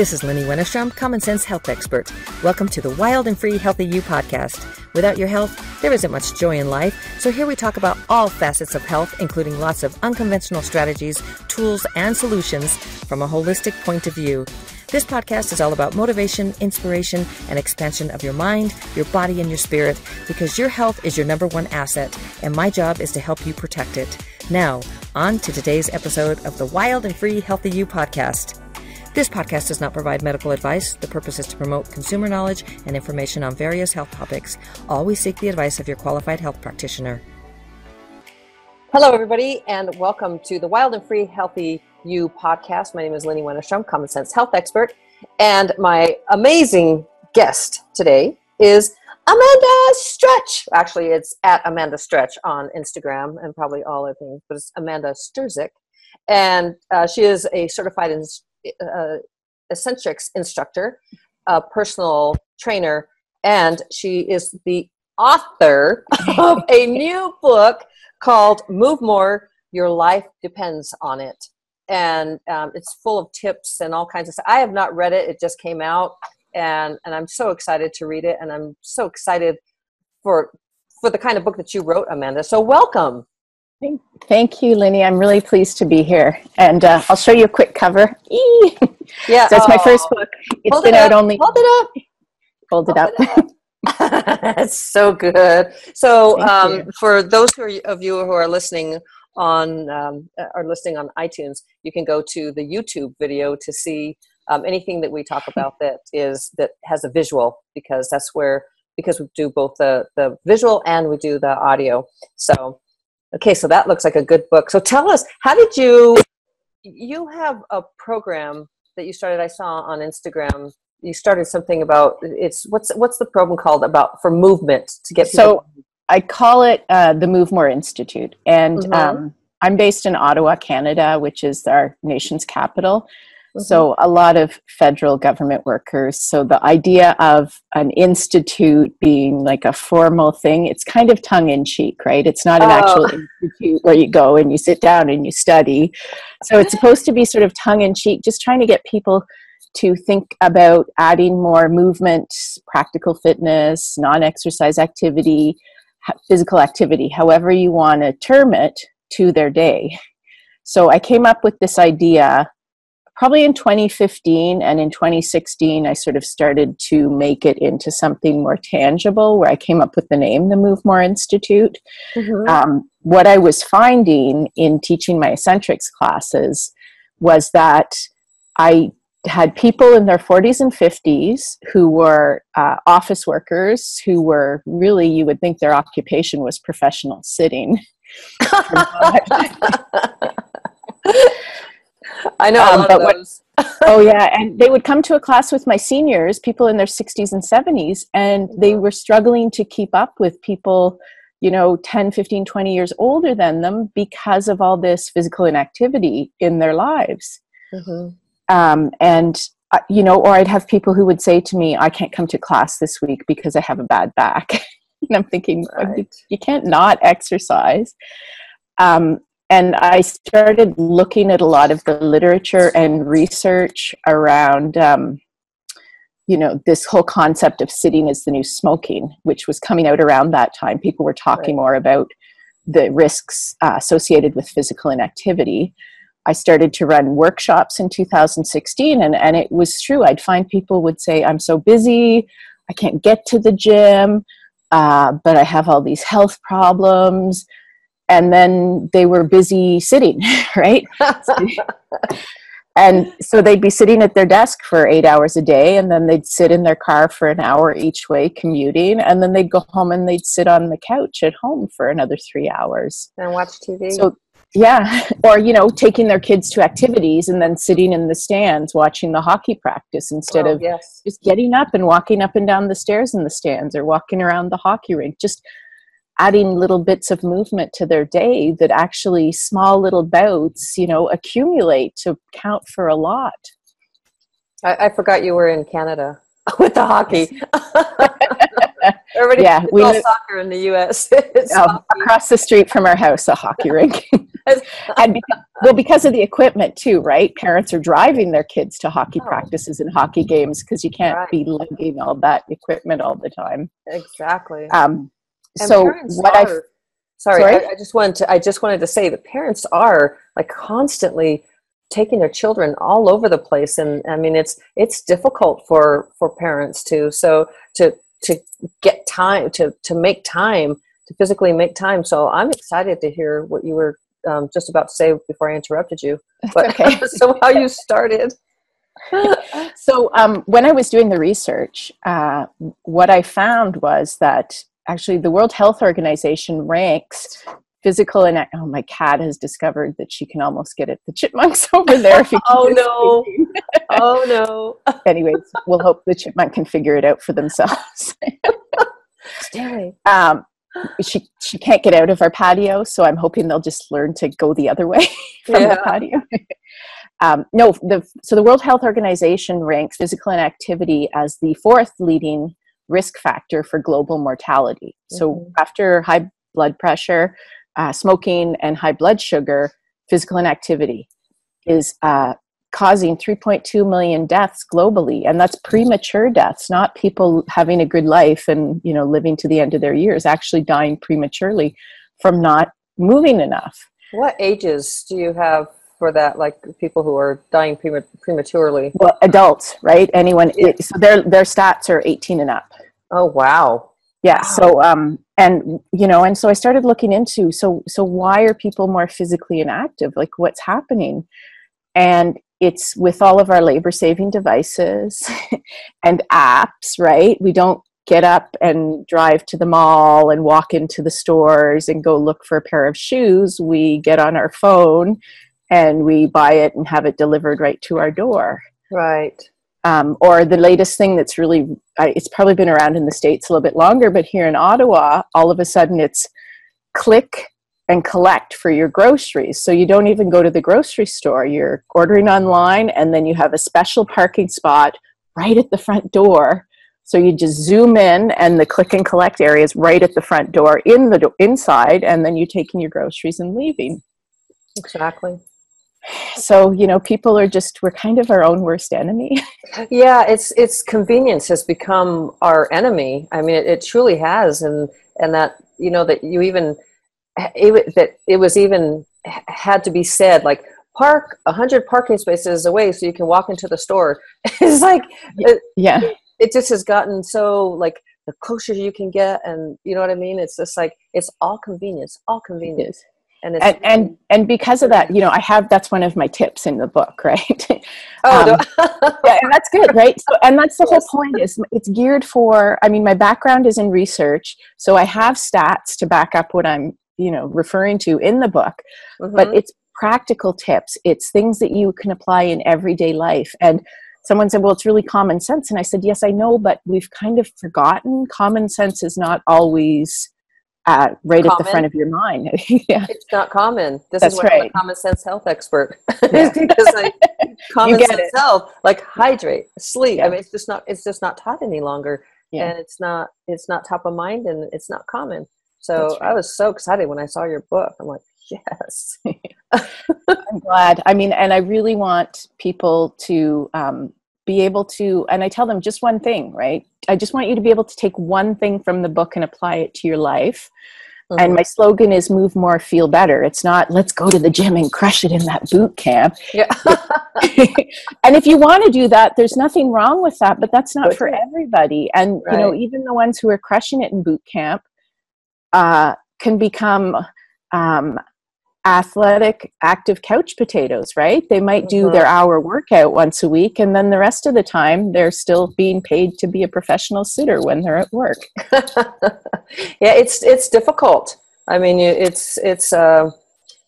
This is Lenny Wennerstrom, Common Sense Health Expert. Welcome to the Wild and Free Healthy You podcast. Without your health, there isn't much joy in life, so here we talk about all facets of health, including lots of unconventional strategies, tools, and solutions from a holistic point of view. This podcast is all about motivation, inspiration, and expansion of your mind, your body, and your spirit because your health is your number one asset, and my job is to help you protect it. Now, on to today's episode of the Wild and Free Healthy You podcast. This podcast does not provide medical advice. The purpose is to promote consumer knowledge and information on various health topics. Always seek the advice of your qualified health practitioner. Hello, everybody, and welcome to the Wild and Free Healthy You podcast. My name is Lenny Wennerstrom, Common Sense Health Expert, and my amazing guest today is Amanda Stretch. Actually, it's at Amanda Stretch on Instagram and probably all other things, but it's Amanda Sturgeon. And uh, she is a certified in, uh, Essentrics instructor, a personal trainer, and she is the author of a new book called Move More Your Life Depends on It. And um, it's full of tips and all kinds of stuff. I have not read it, it just came out and and I'm so excited to read it, and I'm so excited for for the kind of book that you wrote, Amanda. So welcome. Thank you, Lenny. I'm really pleased to be here, and uh, I'll show you a quick cover. Eee! Yeah, that's oh. my first book. It's Hold been it out only. Hold it up. Hold, Hold it up. It up. That's so good. So, um, for those who are, of you who are listening on um, are listening on iTunes, you can go to the YouTube video to see um, anything that we talk about that is that has a visual because that's where because we do both the the visual and we do the audio so okay so that looks like a good book. So tell us how did you you have a program that you started i saw on instagram. You started something about it's what's what's the program called about for movement to get so i call it uh, the move more institute. And mm-hmm. um, i'm based in ottawa canada which is our nation's capital Mm-hmm. So, a lot of federal government workers. So, the idea of an institute being like a formal thing, it's kind of tongue in cheek, right? It's not an oh. actual institute where you go and you sit down and you study. So, it's supposed to be sort of tongue in cheek, just trying to get people to think about adding more movement, practical fitness, non exercise activity, physical activity, however you want to term it, to their day. So, I came up with this idea probably in 2015 and in 2016 i sort of started to make it into something more tangible where i came up with the name the move more institute mm-hmm. um, what i was finding in teaching my Essentrics classes was that i had people in their 40s and 50s who were uh, office workers who were really you would think their occupation was professional sitting I know um, but what, oh yeah, and they would come to a class with my seniors, people in their 60s and 70s, and they were struggling to keep up with people, you know, 10, 15, 20 years older than them because of all this physical inactivity in their lives. Mm-hmm. Um, and uh, you know, or I'd have people who would say to me, "I can't come to class this week because I have a bad back." and I'm thinking, right. you, you, can't not exercise. Um, and I started looking at a lot of the literature and research around, um, you know, this whole concept of sitting as the new smoking, which was coming out around that time. People were talking right. more about the risks uh, associated with physical inactivity. I started to run workshops in 2016, and, and it was true. I'd find people would say, I'm so busy, I can't get to the gym, uh, but I have all these health problems and then they were busy sitting, right? and so they'd be sitting at their desk for eight hours a day, and then they'd sit in their car for an hour each way commuting, and then they'd go home and they'd sit on the couch at home for another three hours and watch TV. So yeah, or you know, taking their kids to activities and then sitting in the stands watching the hockey practice instead oh, of yes. just getting up and walking up and down the stairs in the stands or walking around the hockey rink. Just adding little bits of movement to their day that actually small little bouts you know accumulate to count for a lot i, I forgot you were in canada with the hockey everybody yeah we live, soccer in the us um, across the street from our house a hockey rink and because, well, because of the equipment too, right? Parents are driving their kids to hockey oh. practices and hockey games because you can't right. be lugging all that equipment all the time. Exactly. Um, so what I sorry, sorry? I, I just wanted to I just wanted to say the parents are like constantly taking their children all over the place and i mean it's it's difficult for for parents to so to to get time to to make time to physically make time so i'm excited to hear what you were um, just about to say before i interrupted you but okay. so how you started so um, when i was doing the research uh, what i found was that actually the world health organization ranks physical and oh my cat has discovered that she can almost get at the chipmunks over there oh no. oh no. Anyways we'll hope the chipmunk can figure it out for themselves. Um, she she can't get out of our patio so i'm hoping they'll just learn to go the other way from yeah. the patio. Um, no the so the world health organization ranks physical inactivity as the fourth leading risk factor for global mortality. So mm-hmm. after high blood pressure uh, smoking and high blood sugar, physical inactivity is uh, causing 3.2 million deaths globally and that's premature deaths not people having a good life and you know living to the end of their years actually dying prematurely from not moving enough. What ages do you have for that like people who are dying prematurely? Well adults right? Anyone so their their stats are 18 and up oh wow. Yeah wow. so um and you know and so i started looking into so so why are people more physically inactive? Like what's happening? And it's with all of our labor saving devices and apps right? We don't get up and drive to the mall and walk into the stores and go look for a pair of shoes. We get on our phone and we buy it and have it delivered right to our door. Right um, or the latest thing that's really it's probably been around in the states a little bit longer but here in ottawa all of a sudden it's click and collect for your groceries. So you don't even go to the grocery store. You're ordering online and then you have a special parking spot right at the front door. So you just zoom in and the click and collect area is right at the front door in the do- inside and then you're taking your groceries and leaving exactly so you know people are just we're kind of our own worst enemy. Yeah it's it's convenience has become our enemy. I mean it, it truly has and and that you know that you even eh, it, that it was even had to be said like park 100 parking spaces away so you can walk into the store. It's like yeah it, it just has gotten so like the closer you can get and you know what i mean? It's just like it's all convenience all convenience and, and and and because of that you know i have that's one of my tips in the book right? Oh um, yeah and that's good right? So, and that's the yes. whole point is it's geared for i mean my background is in research so i have stats to back up what i'm you know referring to in the book mm-hmm. but it's practical tips. It's things that you can apply in everyday life. And someone said well it's really common sense. And i said yes i know but we've kind of forgotten. Common sense is not always uh, right common. at the front of your mind. yeah. It's not common. This That's is why right. I'm a common sense health expert. because like common sense it. health, like hydrate, sleep. Yeah. I mean, it's just not. It's just not taught any longer, yeah. and it's not. It's not top of mind, and it's not common. So right. I was so excited when I saw your book. I'm like, yes. I'm glad. I mean, and I really want people to um, be able to and i tell them just one thing right i just want you to be able to take one thing from the book and apply it to your life mm-hmm. and my slogan is move more feel better it's not let's go to the gym and crush it in that boot camp yeah. and if you want to do that there's nothing wrong with that but that's not for everybody and right. you know even the ones who are crushing it in boot camp uh, can become um, athletic active couch potatoes right? They might do mm-hmm. their hour workout once a week and then the rest of the time they're still being paid to be a professional sitter when they're at work. Yeah it's it's difficult. I mean it's it's uh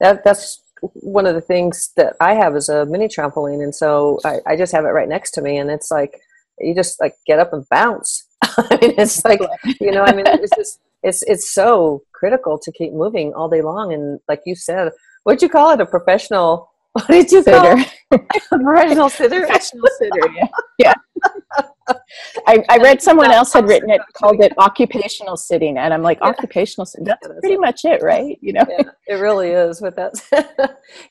that that's one of the things that i have is a mini trampoline and so I, I just have it right next to me and it's like you just like get up and bounce. I mean it's like you know i mean it's just it's it's so critical to keep moving all day long. And like you said, what'd you call it? A professional what did you sitter. call it? professional sitter? professional sitter, yeah. Yeah. I, I read someone else had written it called it occupational sitting and i'm like yeah. occupational sitting that's pretty much it right you know yeah, it really is with that.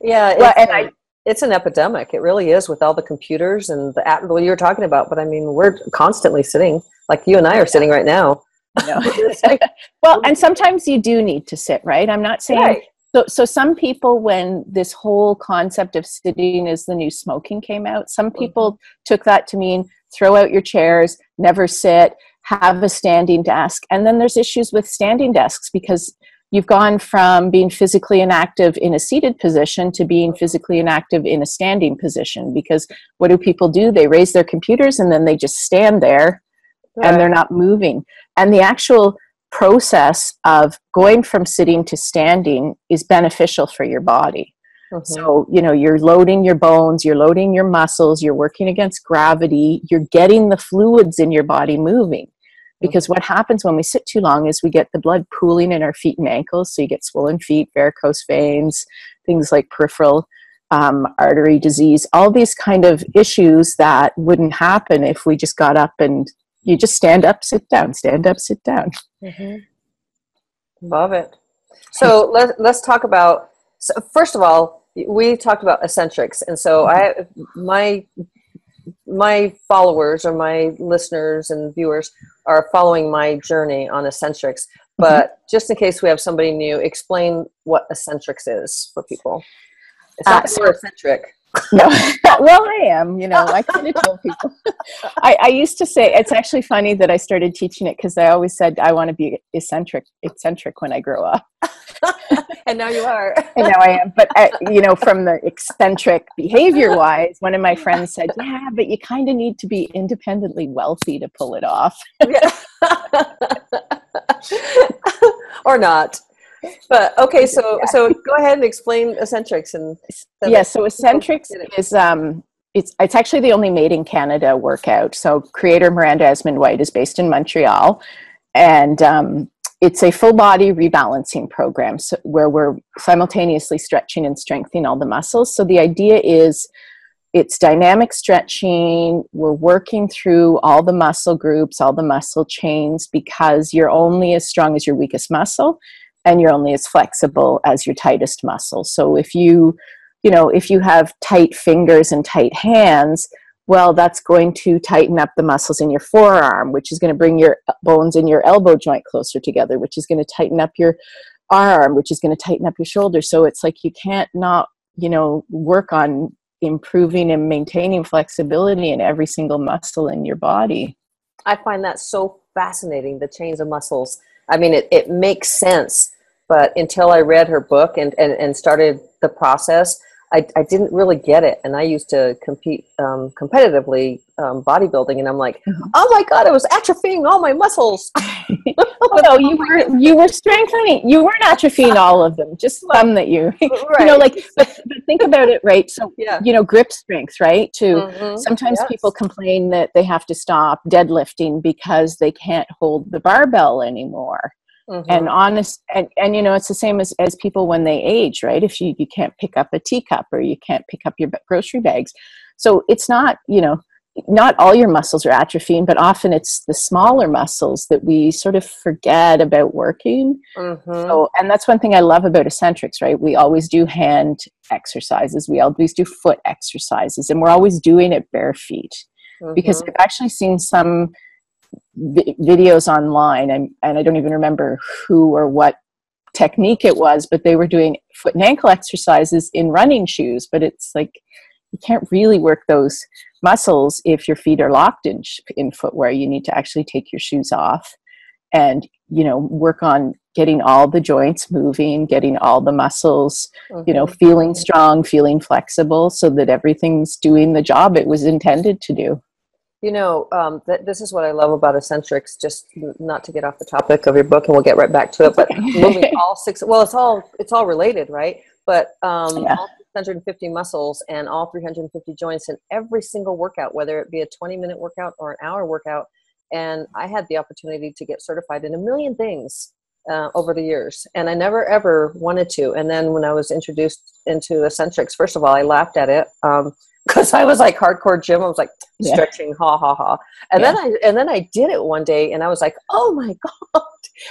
yeah well, and I, it's an epidemic. It really is with all the computers and the app. Well, you were talking about, but I mean, we're constantly sitting, like you and I are sitting right now. well, and sometimes you do need to sit, right? I'm not saying. Right. So, so some people, when this whole concept of sitting is the new smoking came out, some mm-hmm. people mm-hmm. took that to mean throw out your chairs, never sit, have a standing desk. And then there's issues with standing desks because you've gone from being physically inactive in a seated position to being physically inactive in a standing position because what do people do they raise their computers and then they just stand there right. and they're not moving and the actual process of going from sitting to standing is beneficial for your body. Mm-hmm. so you know you're loading your bones you're loading your muscles you're working against gravity you're getting the fluids in your body moving. Because what happens when we sit too long is we get the blood pooling in our feet and ankles. So you get swollen feet varicose veins things like peripheral um, artery disease all these kind of issues that wouldn't happen if we just got up and you just stand up sit down stand up sit down mm-hmm. love it so let, let's talk about so first of all we talked about Essentrics and so i my my followers or my listeners and viewers are following my journey on Essentrics. Mm-hmm. But mm-hmm. just in case we have somebody new, explain what Essentrics is for people. It's not uh, so, eccentric. No, well, I am. You know, I kind of tell people. I, I used to say it's actually funny that I started teaching it because I always said I want to be eccentric, eccentric when I grow up. and now you are. and now I am. But uh, you know, from the eccentric behavior wise, one of my friends said, "Yeah, but you kind of need to be independently wealthy to pull it off." or not. But okay, so yeah. so go ahead and explain Essentrics and. Yeah, so Essentrics is um it's it's actually the only made in Canada workout. So creator Miranda Esmonde-White is based in Montreal, and um, it's a full body rebalancing program so, where we're simultaneously stretching and strengthening all the muscles. So the idea is it's dynamic stretching. We're working through all the muscle groups, all the muscle chains, because you're only as strong as your weakest muscle and you're only as flexible as your tightest muscle. So if you, you know, if you have tight fingers and tight hands, well, that's going to tighten up the muscles in your forearm, which is going to bring your uh, bones in your elbow joint closer together, which is going to tighten up your arm, which is going to tighten up your shoulder. So it's like you can't not, you know, work on improving and maintaining flexibility in every single muscle in your body. I find that so fascinating, the chains of muscles. I mean, it, it makes sense, but until I read her book and, and, and started the process, I, I didn't really get it. And I used to compete um, competitively um, bodybuilding, and I'm like, mm-hmm. oh my god, I was atrophying all my muscles. oh, no, you were you were strengthening. You weren't atrophying all of them, just some that you, right. you know, like. But, but think about it, right? So yeah. you know, grip strength, right? To mm-hmm. sometimes yes. people complain that they have to stop deadlifting because they can't hold the barbell anymore. Mm-hmm. and honest and, and you know it's the same as, as people when they age right if you, you can't pick up a teacup or you can't pick up your grocery bags so it's not you know not all your muscles are atrophying but often it's the smaller muscles that we sort of forget about working mm-hmm. so and that's one thing i love about Essentrics right we always do hand exercises we always do foot exercises and we're always doing it bare feet mm-hmm. because i've actually seen some vi- videos online and, and i don't even remember who or what technique it was but they were doing foot and ankle exercises in running shoes but it's like you can't really work those muscles if your feet are locked in in footwear you need to actually take your shoes off and you know work on getting all the joints moving getting all the muscles mm-hmm. you know mm-hmm. feeling strong feeling flexible so that everything's doing the job it was intended to do you know, um, th- this is what I love about Essentrics. Just not to get off the topic of your book, and we'll get right back to it. But moving all six, well, it's all it's all related, right? But um, yeah. all 650 muscles and all 350 joints in every single workout, whether it be a 20 minute workout or an hour workout. And I had the opportunity to get certified in a million things uh, over the years, and I never ever wanted to. And then when I was introduced into Essentrics, first of all, I laughed at it. Um, because I was like hardcore gym. I was like yeah. stretching, ha ha ha. And yeah. then I and then I did it one day, and I was like, oh my god,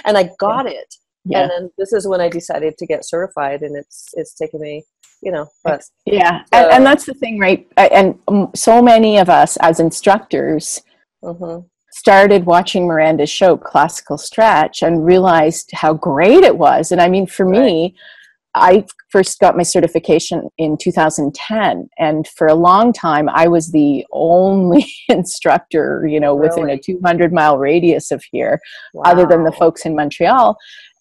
and I got yeah. it. And then this is when I decided to get certified, and it's it's taken me, you know, but yeah, so. and, and, that's the thing, right? And so many of us as instructors. Mm-hmm started watching Miranda's show, Classical Stretch, and realized how great it was. And I mean, for right. me, I first got my certification in 2010, and for a long time, I was the only instructor, you know, really? within a 200 mile radius of here, wow. other than the folks in Montreal.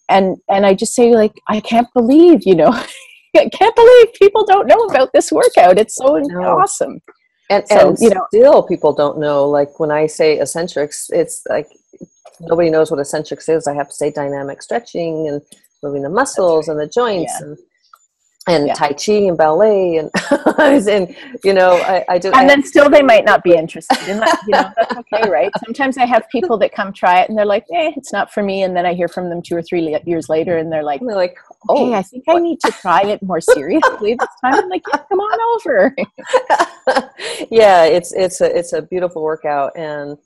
And and I just say like, I can't believe, you know, I can't believe people don't know about this workout. It's so no. awesome. And, so, and you know, still people don't know. Like when I say Essentrics, it's like nobody knows what Essentrics is. I have to say dynamic stretching and moving the muscles right. and the joints yeah. and and yeah. tai chi and ballet and and you know I, I just and then still they might not be interested in that you know that's okay right sometimes I have people that come try it and they're like eh it's not for me and then I hear from them two or three years later and they're like and they're like oh okay, I think what? I need to try it more seriously this time I'm like yeah, come on over yeah it's it's a it's a beautiful workout and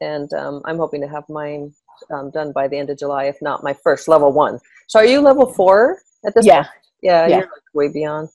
and um, I'm hoping to have mine um, done by the end of July, if not my first level one. So are you level four at this yeah. point? Yeah, yeah. you're like way beyond.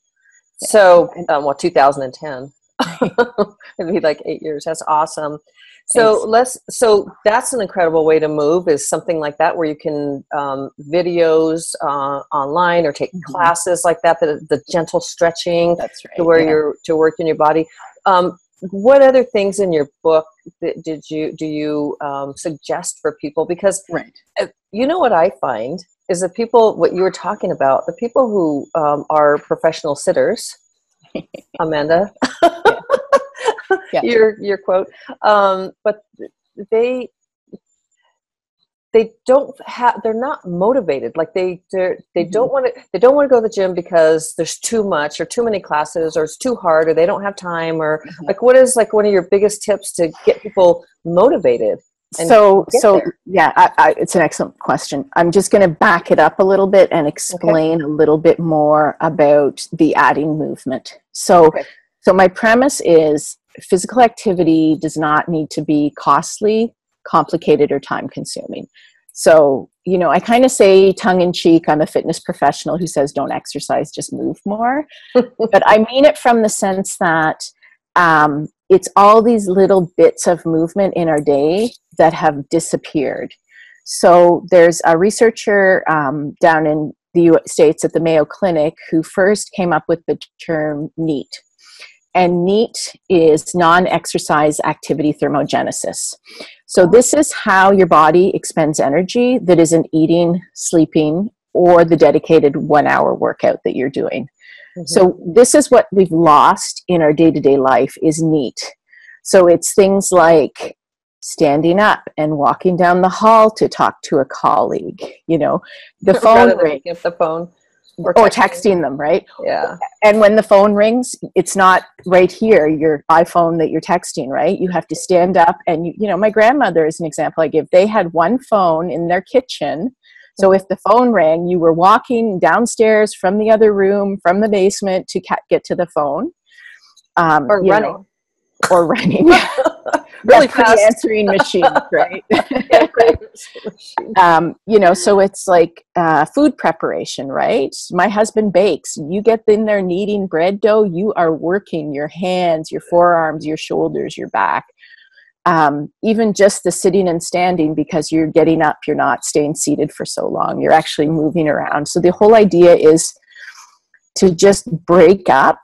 Yeah. So, um, well, 2010. It'd be like eight years. That's awesome. So Thanks. let's. So that's an incredible way to move. Is something like that where you can um, videos uh, online or take mm-hmm. classes like that. The, the gentle stretching. That's right. To where yeah. you're to work in your body. Um, what other things in your book did you do you um, suggest for people because right. Uh, you know what i find is the people what you were talking about the people who um, are professional sitters amanda yeah. your your quote um, but they they don't have they're not motivated like they they're, they mm-hmm. don't want to they don't want to go to the gym because there's too much or too many classes or it's too hard or they don't have time or mm-hmm. like what is like one of your biggest tips to get people motivated so so there? yeah I, I, it's an excellent question i'm just going to back it up a little bit and explain okay. a little bit more about the adding movement so okay. so my premise is physical activity does not need to be costly complicated or time consuming. So, you know, I kind of say tongue in cheek, I'm a fitness professional who says don't exercise, just move more. but I mean it from the sense that um, it's all these little bits of movement in our day that have disappeared. So there's a researcher um, down in the. States at the Mayo Clinic who first came up with the term NEAT, and NEAT is non exercise activity thermogenesis. So, this is how your body expends energy that isn't eating, sleeping, or the dedicated one hour workout that you're doing. Mm-hmm. So, this is what we've lost in our day to day life is NEAT. So, it's things like standing up and walking down the hall to talk to a colleague, you know, the phone ring. The phone or texting. or texting them, right? Yeah. And when the phone rings, it's not right here, your iPhone that you're texting, right? You have to stand up and you, you know, my grandmother is an example I give. They had one phone in their kitchen. So if the phone rang, you were walking downstairs from the other room, from the basement to get to the phone. Um, or running. Know, or running. really yeah, fast answering machine, right? um, you know, so it's like uh, food preparation, right? My husband bakes. You get in there kneading bread dough, you are working your hands, your forearms, your shoulders, your back. Um, even just the sitting and standing because you're getting up, you're not staying seated for so long, you're actually moving around. So the whole idea is to just break up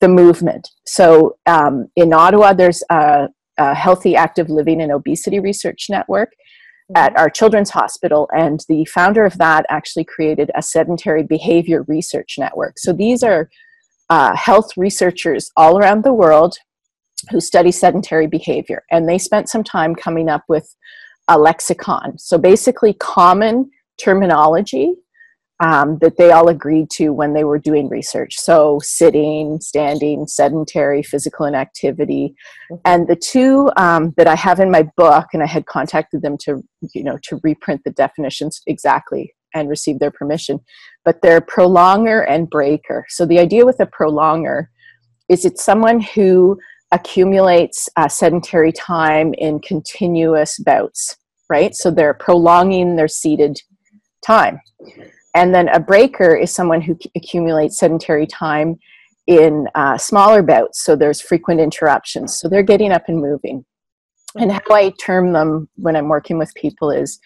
the movement. So um, in Ottawa, there's a, a, Healthy Active Living and Obesity Research Network mm-hmm. at our children's hospital, and the founder of that actually created a sedentary behavior research network. So these are uh, health researchers all around the world who study sedentary behavior, and they spent some time coming up with a lexicon. So basically, common terminology um, that they all agreed to when they were doing research. So, sitting, standing, sedentary, physical inactivity, mm-hmm. and the two um, that I have in my book, and I had contacted them to, you know, to reprint the definitions exactly and receive their permission. But they're prolonger and breaker. So the idea with a prolonger is it's someone who accumulates uh, sedentary time in continuous bouts, right? So they're prolonging their seated time. And then a breaker is someone who accumulates sedentary time in uh, smaller bouts. So there's frequent interruptions. So they're getting up and moving. And how I term them when I'm working with people is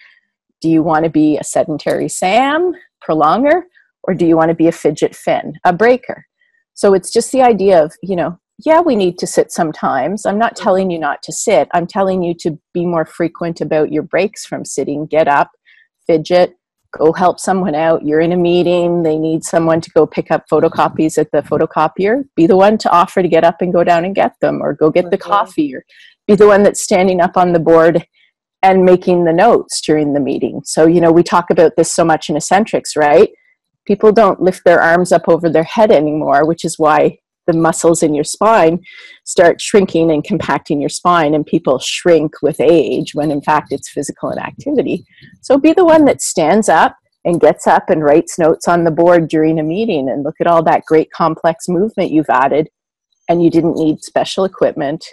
do you want to be a sedentary Sam, prolonger, or do you want to be a fidget Finn, a breaker? So it's just the idea of, you know, yeah, we need to sit sometimes. I'm not mm-hmm. telling you not to sit. I'm telling you to be more frequent about your breaks from sitting. Get up, fidget, go help someone out. You're in a meeting, they need someone to go pick up photocopies at the photocopier. Be the one to offer to get up and go down and get them, or go get the coffee, or be the one that's standing up on the board and making the notes during the meeting. So, you know, we talk about this so much in Essentrics, right? People don't lift their arms up over their head anymore, which is why the muscles in your spine start shrinking and compacting your spine and people shrink with age when in fact it's physical inactivity. So be the one that stands up and gets up and writes notes on the board during a meeting and look at all that great complex movement you've added and you didn't need special equipment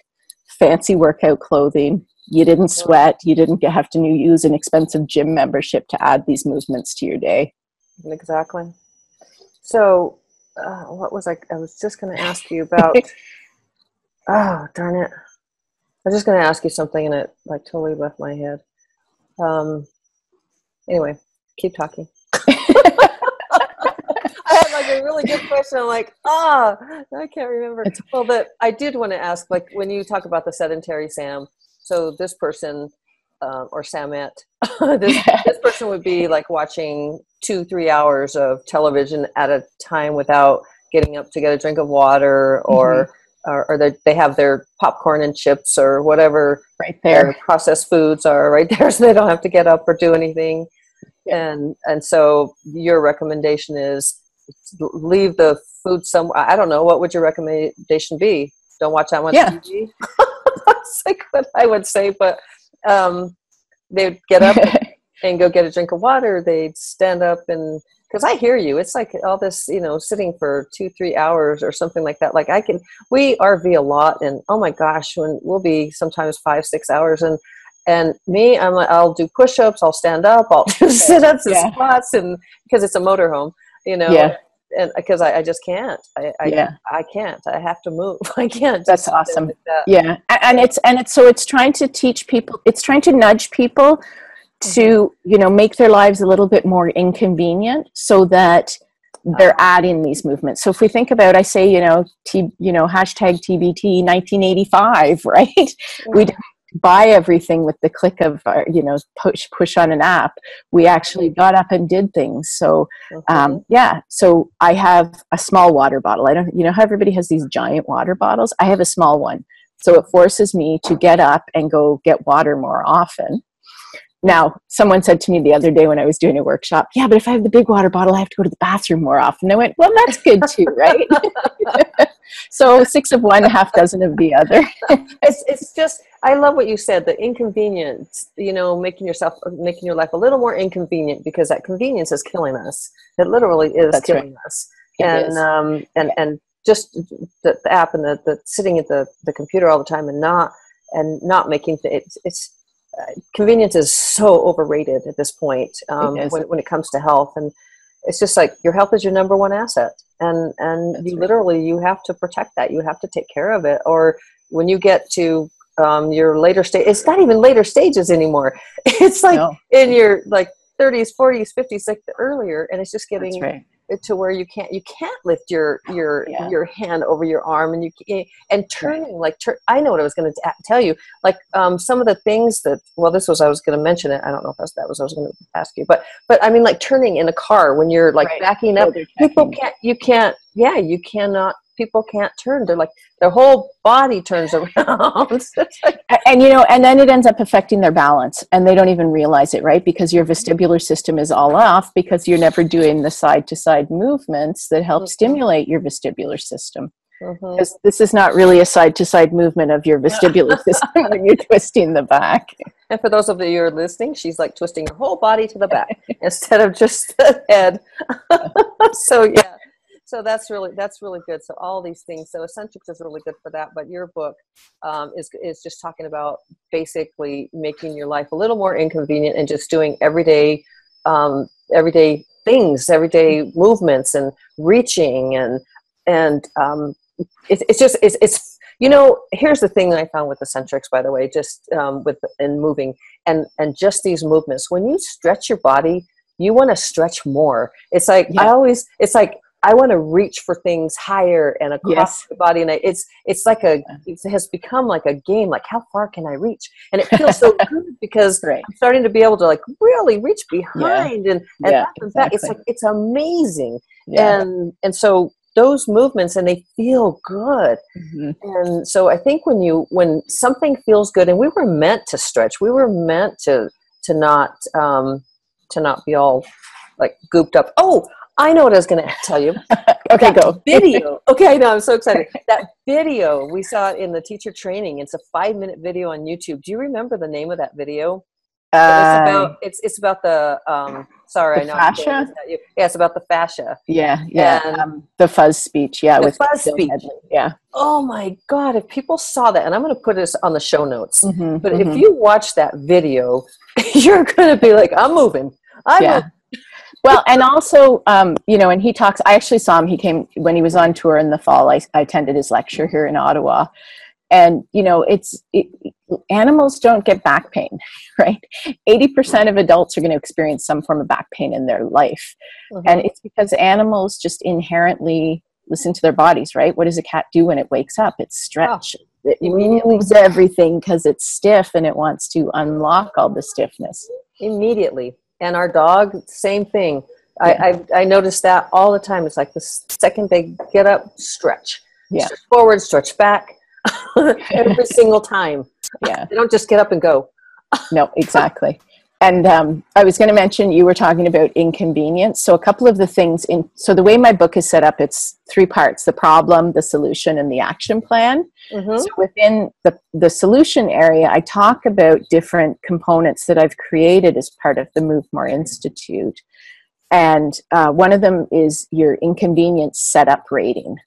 fancy workout clothing you didn't sweat you didn't have to use an expensive gym membership to add these movements to your day. Exactly. So uh, what was I? I was just going to ask you about. oh darn it! I was just going to ask you something, and it like totally left my head. Um. Anyway, keep talking. I had like a really good question. I'm like, ah, oh, I can't remember. Well, but I did want to ask, like, when you talk about the sedentary Sam. So this person uh, or Samet, this, this person would be like watching two, three hours of television at a time without getting up to get a drink of water or. Mm-hmm. Or, or they have their popcorn and chips or whatever right there processed foods are right there so they don't have to get up or do anything and and so your recommendation is leave the food somewhere i don't know what would your recommendation be don't watch that much yeah. tv that's like what i would say but um, they'd get up and go get a drink of water. They'd stand up and because I hear you, it's like all this, you know, sitting for two, three hours or something like that. Like I can, we RV a lot, and oh my gosh, when we'll be sometimes five, six hours, and and me, I'm like, I'll do push-ups, I'll stand up, I'll do sit-ups and yeah. squats, and because it's a motorhome, you know, yeah and because I, I, just can't I, I, yeah. I can't i have to move i can't that's awesome that. yeah and it's and it's so it's trying to teach people it's trying to nudge people to mm-hmm. you know make their lives a little bit more inconvenient so that they're uh-huh. adding these movements so if we think about i say you know t you know hashtag tbt 1985 right mm-hmm. we buy everything with the click of uh, you know push push on an app we actually got up and did things. So um, yeah so i have a small water bottle. I don't you know how everybody has these giant water bottles? I have a small one. So it forces me to get up and go get water more often now, someone said to me the other day when I was doing a workshop, yeah, but if I have the big water bottle, I have to go to the bathroom more often. I went, well, that's good too, right? so six of one, half dozen of the other. it's, it's just, I love what you said, the inconvenience, you know, making yourself, making your life a little more inconvenient because that convenience is killing us. It literally is that's killing right. us. It and, um, and, and just the, the app and the, the sitting at the, the computer all the time and not, and not making, it's, it's, convenience is so overrated at this point um, when, when it comes to health and it's just like your health is your number one asset and and That's you right. literally you have to protect that you have to take care of it or when you get to um, your later stage it's not even later stages anymore it's like no. in your like 30s 40s 50s like the earlier and it's just getting right to where you can't you can't lift your your yeah. your hand over your arm and you eh, and turning like tur- I know what I was going to tell you like um, some of the things that well this was I was going to mention it I don't know if that's, that was I was going to ask you but but I mean like turning in a car when you're like right. backing up people can't you can't yeah you cannot people can't turn. They're like their whole body turns around. And you know and then it ends up affecting their balance and they don't even realize it right? Because your vestibular system is all off because you're never doing the side to side movements that help mm-hmm. stimulate your vestibular system. Mm-hmm. because this is not really a side to side movement of your vestibular system when you're twisting the back. And for those of you who are listening she's like twisting her whole body to the back instead of just the head. So yeah so that's really that's really good. So all these things so Essentrics is really good for that but your book um, is is just talking about basically making your life a little more inconvenient and just doing everyday um, everyday things everyday movements and reaching and and um, it, it's just it's, it's you know here's the thing that i found with Essentrics by the way just um, with in moving and and just these movements. When you stretch your body you want to stretch more. It's like yeah. i always it's like i want to reach for things higher and across yes. the body and I, it's it's like a it has become like a game like how far can i reach and it feels so good because right. i'm starting to be able to like really reach behind yeah. and and yeah, exactly. it's like it's amazing and and so those movements and they feel good mm-hmm. and so i think when you when something feels good and we were meant to stretch we were meant to to not um to not be all like gooped up oh i know what i was going to tell you okay go video okay i know i'm so excited that video we saw in the teacher training it's a five minute video on youtube do you remember the name of that video uh, it's about it's it's about the um sorry I know fascia. Yeah, it's about the fascia. Yeah, yeah. Um, the fuzz speech. Yeah, with fuzz speech. Yeah. Oh my god! If people saw that, and I'm going to put this on the show notes. Mm-hmm, but mm-hmm. if you watch that video, you're going to be like, "I'm moving." I'm yeah. Well, and also, um, you know, and he talks. I actually saw him. He came when he was on tour in the fall. I, I attended his lecture here in Ottawa, and you know it's it, animals don't get back pain right 80% of adults are going to experience some form of back pain in their life mm-hmm. and it's because animals just inherently listen to their bodies right what does a cat do when it wakes up it stretches oh, it moves everything because it's stiff and it wants to unlock all the stiffness immediately and our dog same thing. I, I, I notice that all the time it's like the second they get up stretch yeah. stretch forward stretch back every single time. Yeah. They don't just get up and go. no, exactly. And um, I was going to mention you were talking about inconvenience. So a couple of the things in so the way my book is set up, it's three parts: the problem, the solution, and the action plan. Mm-hmm. So within the the solution area, I talk about different components that I've created as part of the Move More Institute. And uh, one of them is your inconvenience setup rating.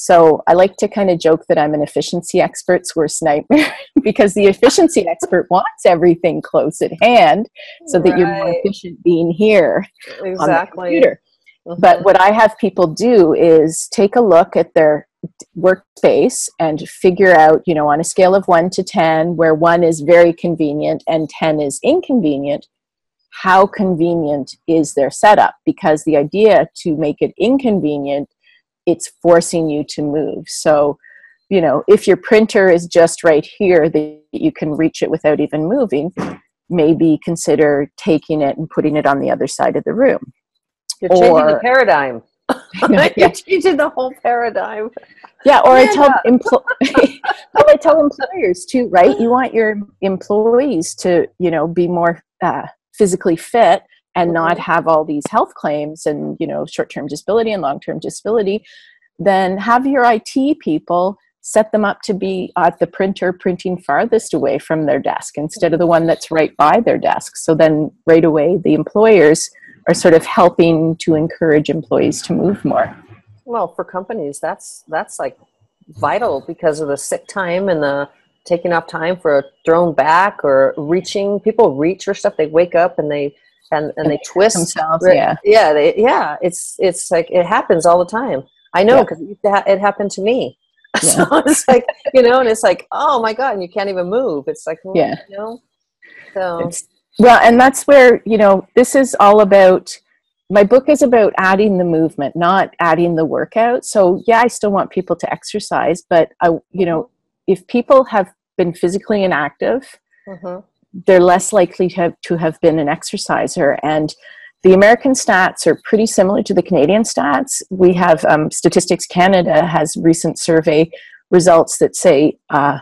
So I like to kind of joke that I'm an efficiency expert's worst nightmare because the efficiency expert wants everything close at hand so that right. you're more efficient being here exactly. on the computer. Mm-hmm. But what I have people do is take a look at their workspace and figure out, you know, on a scale of 1 to 10, where 1 is very convenient and 10 is inconvenient, how convenient is their setup? Because the idea to make it inconvenient it's forcing you to move. So, you know, if your printer is just right here that you can reach it without even moving, maybe consider taking it and putting it on the other side of the room. You're changing or, the paradigm. You're changing the whole paradigm. Yeah, or I tell empl- well, I tell employers too, right? You want your employees to, you know, be more uh, physically fit and not mm-hmm. have all these health claims and you know short-term disability and long-term disability then have your IT people set them up to be at the printer printing farthest away from their desk instead of the one that's right by their desk so then right away the employers are sort of helping to encourage employees to move more well for companies that's that's like vital because of the sick time and the taking off time for a thrown back or reaching people reach for stuff they wake up and they and and they twist themselves. Yeah, yeah, they, yeah. It's it's like it happens all the time. I know because yeah. it happened to me. Yeah. so it's like you know, and it's like oh my god, and you can't even move. It's like well, yeah, you know. So it's, well, and that's where you know this is all about. My book is about adding the movement, not adding the workout. So yeah, I still want people to exercise, but I, you know, if people have been physically inactive, mm-hmm they're less likely to have, to have been an exerciser. And the American stats are pretty similar to the Canadian stats. We have um, Statistics Canada has recent survey results that say uh,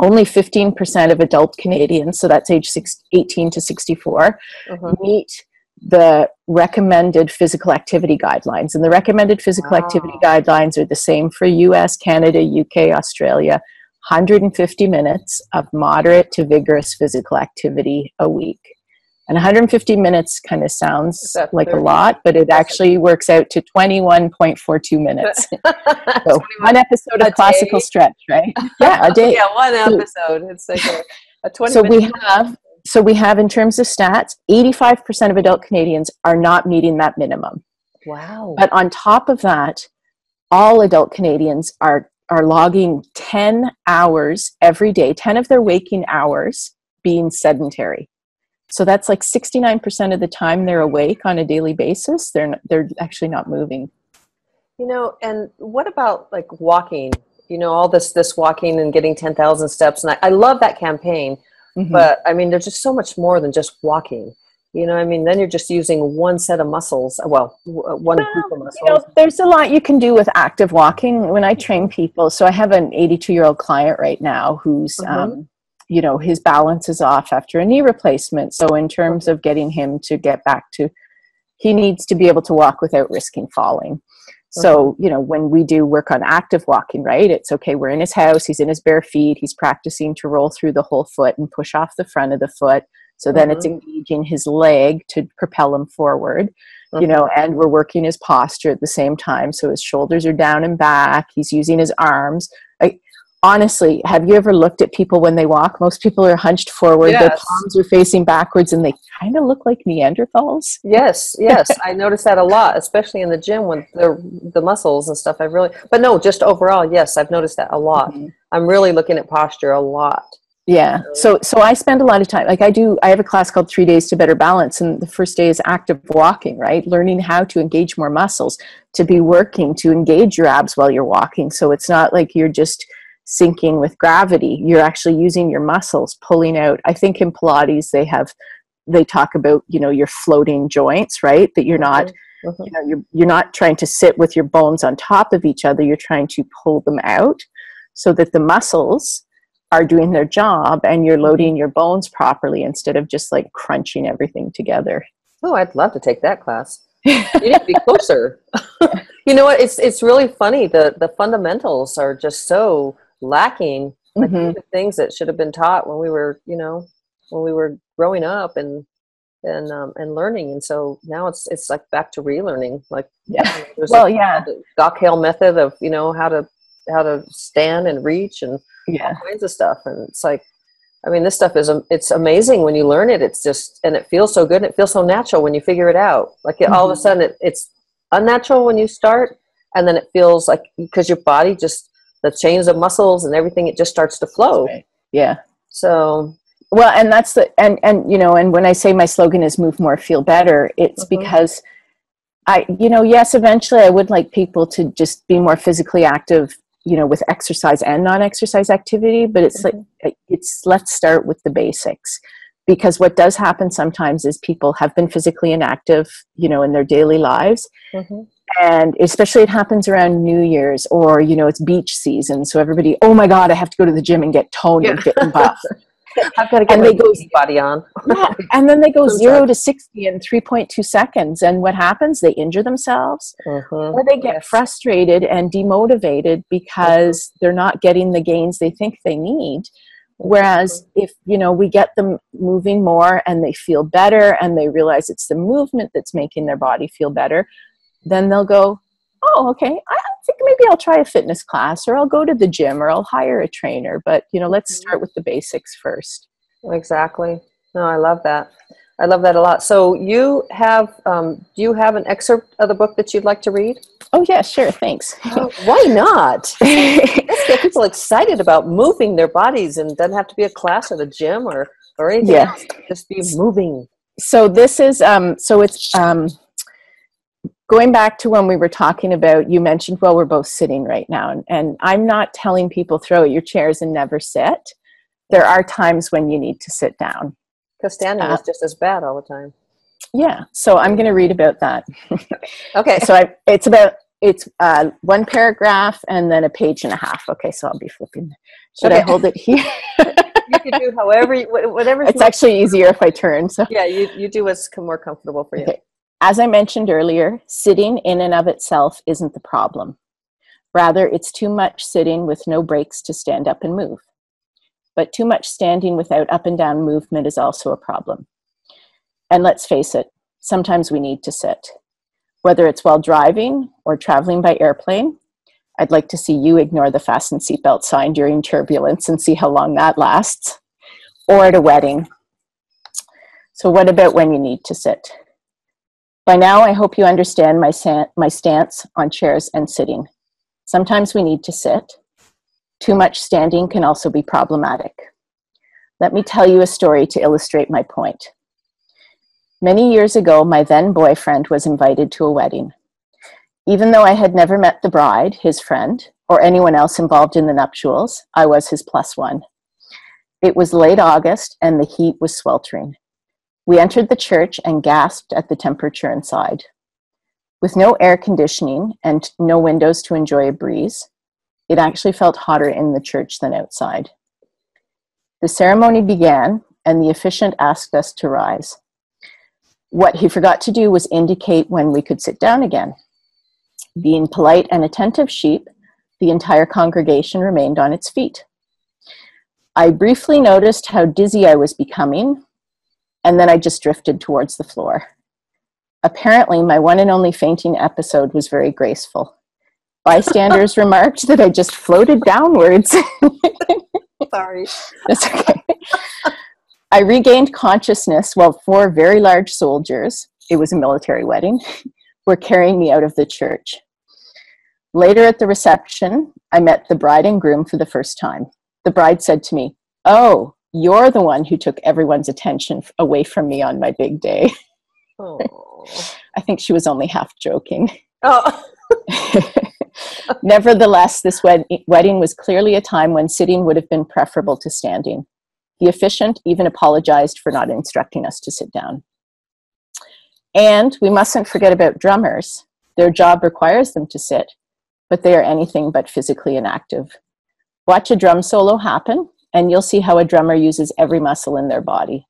only 15% of adult Canadians, so that's age six, 18 to 64, mm-hmm. meet the recommended physical activity guidelines. And the recommended physical wow. activity guidelines are the same for US, Canada, UK, Australia, 150 minutes of moderate to vigorous physical activity a week. And 150 minutes kind of sounds like a lot, but it actually works out to 21.42 minutes. so one episode of classical stretch, right? Yeah, a day. yeah, one episode. It's like a, a 20 So we have so we have in terms of stats, 85% of adult Canadians are not meeting that minimum. Wow. But on top of that, all adult Canadians are are logging 10 hours every day, 10 of their waking hours being sedentary. So that's like 69% of the time they're awake on a daily basis. They're they're actually not moving. You know, and what about like walking? You know, all this this walking and getting 10,000 steps and I, I love that campaign. Mm-hmm. But I mean, there's just so much more than just walking. You know, I mean, then you're just using one set of muscles. Well, uh, one well, group of muscles. You know, there's a lot you can do with active walking. When I train people, so I have an 82 year old client right now who's, mm-hmm. um, you know, his balance is off after a knee replacement. So in terms of getting him to get back to, he needs to be able to walk without risking falling. So, you know, when we do work on active walking, right, it's okay, we're in his house, he's in his bare feet, he's practicing to roll through the whole foot and push off the front of the foot. So then mm-hmm. it's engaging his leg to propel him forward, mm-hmm. you know, and we're working his posture at the same time. So his shoulders are down and back. He's using his arms. Like, honestly, have you ever looked at people when they walk? Most people are hunched forward, yes. their palms are facing backwards, and they kind of look like Neanderthals. Yes, yes, I notice that a lot, especially in the gym when the the muscles and stuff. I really, but no, just overall, yes, I've noticed that a lot. Mm-hmm. I'm really looking at posture a lot yeah. So so i spend a lot of time like i do i have a class called three days to better balance and the first day is active walking right? Learning how to engage more muscles to be working to engage your abs while you're walking. So it's not like you're just sinking with gravity. You're actually using your muscles pulling out. I think in pilates they have they talk about you know your floating joints right? That you're not mm-hmm. mm-hmm. you know you're, you're not trying to sit with your bones on top of each other. You're trying to pull them out so that the muscles are doing their job and you're loading your bones properly instead of just like crunching everything together. Oh, I'd love to take that class. you need to be closer. you know what? It's it's really funny. The the fundamentals are just so lacking. Like mm-hmm. things that should have been taught when we were, you know, when we were growing up and and um, and learning. And so now it's it's like back to relearning. Like yeah, well, yeah, the Doc Hale method of you know how to how to stand and reach and yeah. all kinds of stuff. And it's like, I mean, this stuff is it's amazing when you learn it. It's just and it feels so good. And it feels so natural when you figure it out. Like mm-hmm. all of a mm-hmm. sudden, it, it's unnatural when you start, and then it feels like because your body just the chains of muscles and everything, it just starts to flow. Right. Yeah. So well, and that's the and and you know, and when I say my slogan is "Move More, Feel Better," it's mm-hmm. because. I, you know, yes, eventually I would like people to just be more physically active you know with exercise and non-exercise activity but it's mm-hmm. like it's let's start with the basics because what does happen sometimes is people have been physically inactive you know in their daily lives mm-hmm. and especially it happens around new year's or you know it's beach season so everybody oh my god i have to go to the gym and get toned yeah. and fit and buff I've got to get and they go body on. yeah, and then they go zero to sixty in three point two seconds. And what happens? They injure themselves, mm-hmm. or they get yes. frustrated and demotivated because mm-hmm. they're not getting the gains they think they need. Whereas mm-hmm. if you know we get them moving more and they feel better and they realize it's the movement that's making their body feel better, then they'll go, oh, okay, I think maybe I'll try a fitness class or I'll go to the gym or I'll hire a trainer. But, you know, let's start with the basics first. Exactly. No, I love that. I love that a lot. So you have, um, do you have an excerpt of the book that you'd like to read? Oh yeah, sure. Thanks. Oh, why not? Let's get people excited about moving their bodies and doesn't have to be a class at a gym or, or anything yeah. else. Just be moving. So this is, um, so it's, um, going back to when we were talking about you mentioned well we're both sitting right now and, and, i'm not telling people throw your chairs and never sit. There are times when you need to sit down. Because standing uh, is just as bad all the time. yeah so i'm going to read about that. Okay. So I, it's about it's uh, one paragraph and then a page and a half. Okay so i'll be flipping. Should okay. i hold it here? You can do however you, whatever it's actually easier if i turn so. Yeah you, you do what's more comfortable for you. Okay. As I mentioned earlier, sitting in and of itself isn't the problem. Rather, it's too much sitting with no breaks to stand up and move. But too much standing without up and down movement is also a problem. And let's face it, sometimes we need to sit. Whether it's while driving or traveling by airplane, I'd like to see you ignore the fasten seatbelt sign during turbulence and see how long that lasts, or at a wedding. So, what about when you need to sit? By now, I hope you understand my, my stance on chairs and sitting. Sometimes we need to sit. Too much standing can also be problematic. Let me tell you a story to illustrate my point. Many years ago, my then boyfriend was invited to a wedding. Even though I had never met the bride, his friend, or anyone else involved in the nuptials, I was his plus one. It was late August and the heat was sweltering. We entered the church and gasped at the temperature inside. With no air conditioning and no windows to enjoy a breeze, it actually felt hotter in the church than outside. The ceremony began, and the officiant asked us to rise. What he forgot to do was indicate when we could sit down again. Being polite and attentive sheep, the entire congregation remained on its feet. I briefly noticed how dizzy I was becoming, and then I just drifted towards the floor. Apparently, my one and only fainting episode was very graceful. Bystanders remarked that I just floated downwards. Sorry. That's okay. I regained consciousness while four very large soldiers, it was a military wedding, were carrying me out of the church. Later at the reception, I met the bride and groom for the first time. The bride said to me, Oh, you're the one who took everyone's attention away from me on my big day. Oh. I think she was only half joking. Oh. Nevertheless, this wed- wedding was clearly a time when sitting would have been preferable to standing. The officiant even apologized for not instructing us to sit down. And we mustn't forget about drummers. Their job requires them to sit, but they are anything but physically inactive. Watch a drum solo happen, and you'll see how a drummer uses every muscle in their body.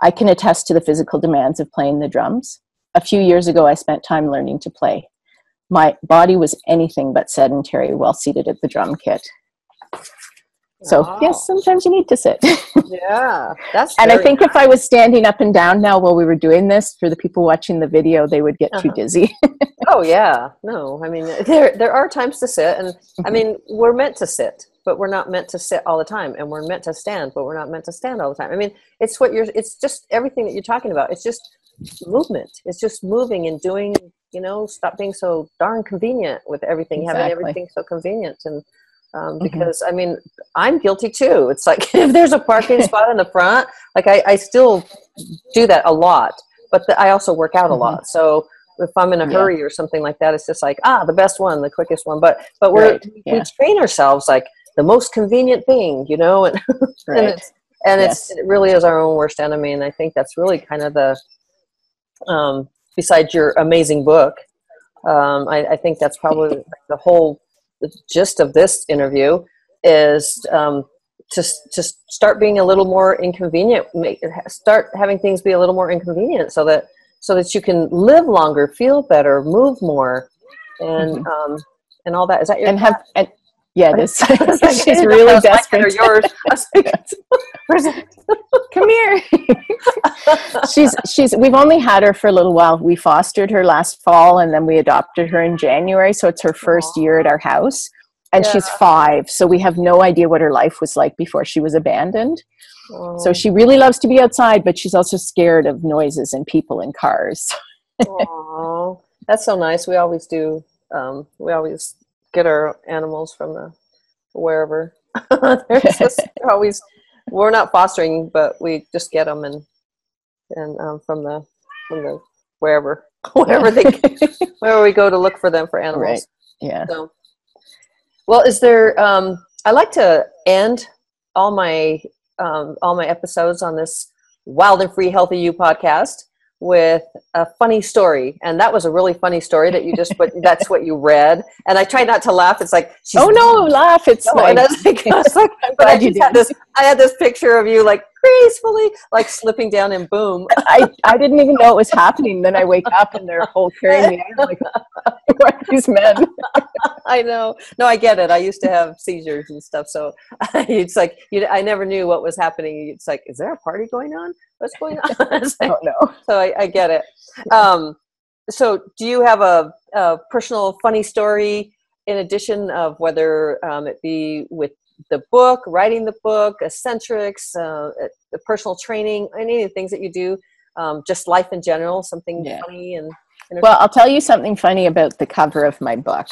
I can attest to the physical demands of playing the drums. A few years ago, I spent time learning to play my body was anything but sedentary while seated at the drum kit. So wow. yes, sometimes you need to sit. yeah, that's. and I think nice. if I was standing up and down now while we were doing this, for the people watching the video, they would get uh-huh. too dizzy. oh yeah, no, I mean there there are times to sit, and mm-hmm. I mean we're meant to sit, but we're not meant to sit all the time, and we're meant to stand, but we're not meant to stand all the time. I mean, it's what you're. It's just everything that you're talking about. It's just movement. It's just moving and doing you know stop being so darn convenient with everything exactly. having everything so convenient and um, mm-hmm. because mm-hmm. i mean i'm guilty too it's like if there's a parking spot in the front like I, I still do that a lot but the, i also work out a mm-hmm. lot so if i'm in a yeah. hurry or something like that it's just like ah the best one the quickest one but but we're right. yeah. we train ourselves like the most convenient thing you know and, right. and it's and yes. it's, it really is our own worst enemy and i think that's really kind of the um, besides your amazing book. Um, I, I, think that's probably the whole gist of this interview is um, to, to start being a little more inconvenient, make, start having things be a little more inconvenient so that, so that you can live longer, feel better, move more, and, mm-hmm. um, and all that. Is that your and have, and, yeah, it is. She's really desperate. Yours. Come here. she's she's. We've only had her for a little while. We fostered her last fall, and then we adopted her in January. So it's her first Aww. year at our house, and yeah. she's five. So we have no idea what her life was like before she was abandoned. Aww. So she really loves to be outside, but she's also scared of noises and people and cars. Oh, that's so nice. We always do. Um, we always get our animals from the wherever. they're just always we're not fostering, but we just get them and and um, from the from the wherever wherever they wherever we go to look for them for animals. Right. Yeah. So, well, is there? Um, I like to end all my um, all my episodes on this Wild and Free Healthy You podcast with a funny story. And that was a really funny story that you just put that's what you read. And i tried not to laugh. It's like oh no laugh. It's no, like, I was like, I was like but I just had this i had this picture of you like gracefully, like slipping down and boom. I, I didn't even know it was happening. Then I wake up and they're whole carrying me out. I'm like, are these men? I know. No, I get it. I used to have seizures and stuff. So it's like, you, I never knew what was happening. It's like, is there a party going on? What's going on? like, oh, no. So I, I get it. Um, so do you have a, a, personal funny story in addition of whether um, it be with the book, writing the book, Essentrics, uh, the personal training, any of the things that you do, um, just life in general, something yeah. funny and. Well, I'll tell you something funny about the cover of my book.